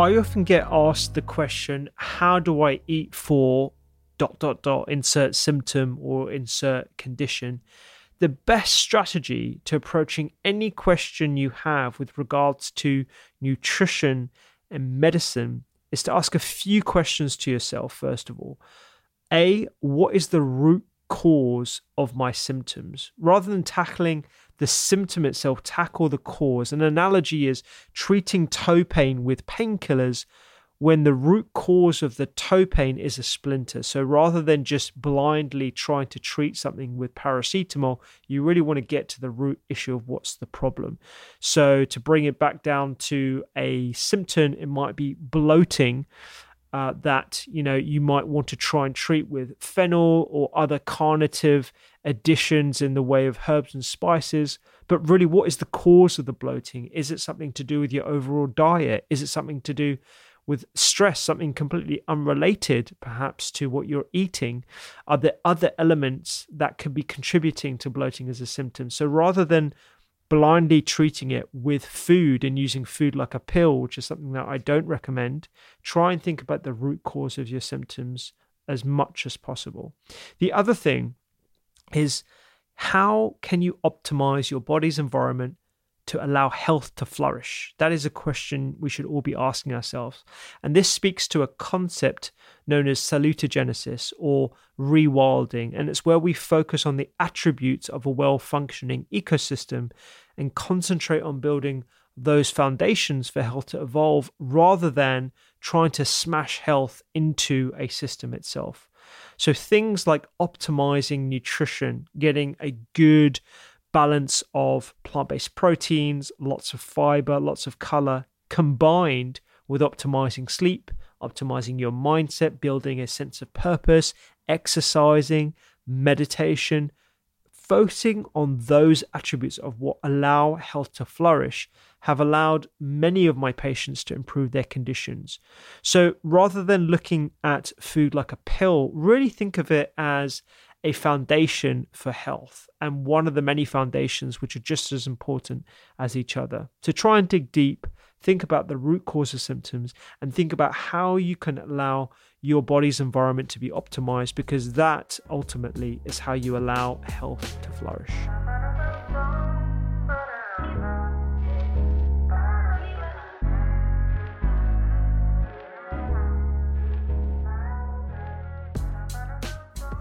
I often get asked the question, how do I eat for dot dot dot insert symptom or insert condition? The best strategy to approaching any question you have with regards to nutrition and medicine is to ask a few questions to yourself, first of all. A, what is the root cause of my symptoms? Rather than tackling the symptom itself, tackle the cause. An analogy is treating toe pain with painkillers when the root cause of the toe pain is a splinter. So rather than just blindly trying to treat something with paracetamol, you really want to get to the root issue of what's the problem. So to bring it back down to a symptom, it might be bloating uh, that you know you might want to try and treat with fennel or other carminative additions in the way of herbs and spices. But really what is the cause of the bloating? Is it something to do with your overall diet? Is it something to do with stress something completely unrelated perhaps to what you're eating? Are there other elements that could be contributing to bloating as a symptom? So rather than blindly treating it with food and using food like a pill, which is something that I don't recommend, try and think about the root cause of your symptoms as much as possible. The other thing is how can you optimize your body's environment to allow health to flourish? That is a question we should all be asking ourselves. And this speaks to a concept known as salutogenesis or rewilding. And it's where we focus on the attributes of a well functioning ecosystem and concentrate on building those foundations for health to evolve rather than trying to smash health into a system itself. So, things like optimizing nutrition, getting a good balance of plant based proteins, lots of fiber, lots of color, combined with optimizing sleep, optimizing your mindset, building a sense of purpose, exercising, meditation, focusing on those attributes of what allow health to flourish have allowed many of my patients to improve their conditions. So rather than looking at food like a pill, really think of it as a foundation for health and one of the many foundations which are just as important as each other. To try and dig deep, think about the root cause of symptoms and think about how you can allow your body's environment to be optimized because that ultimately is how you allow health to flourish.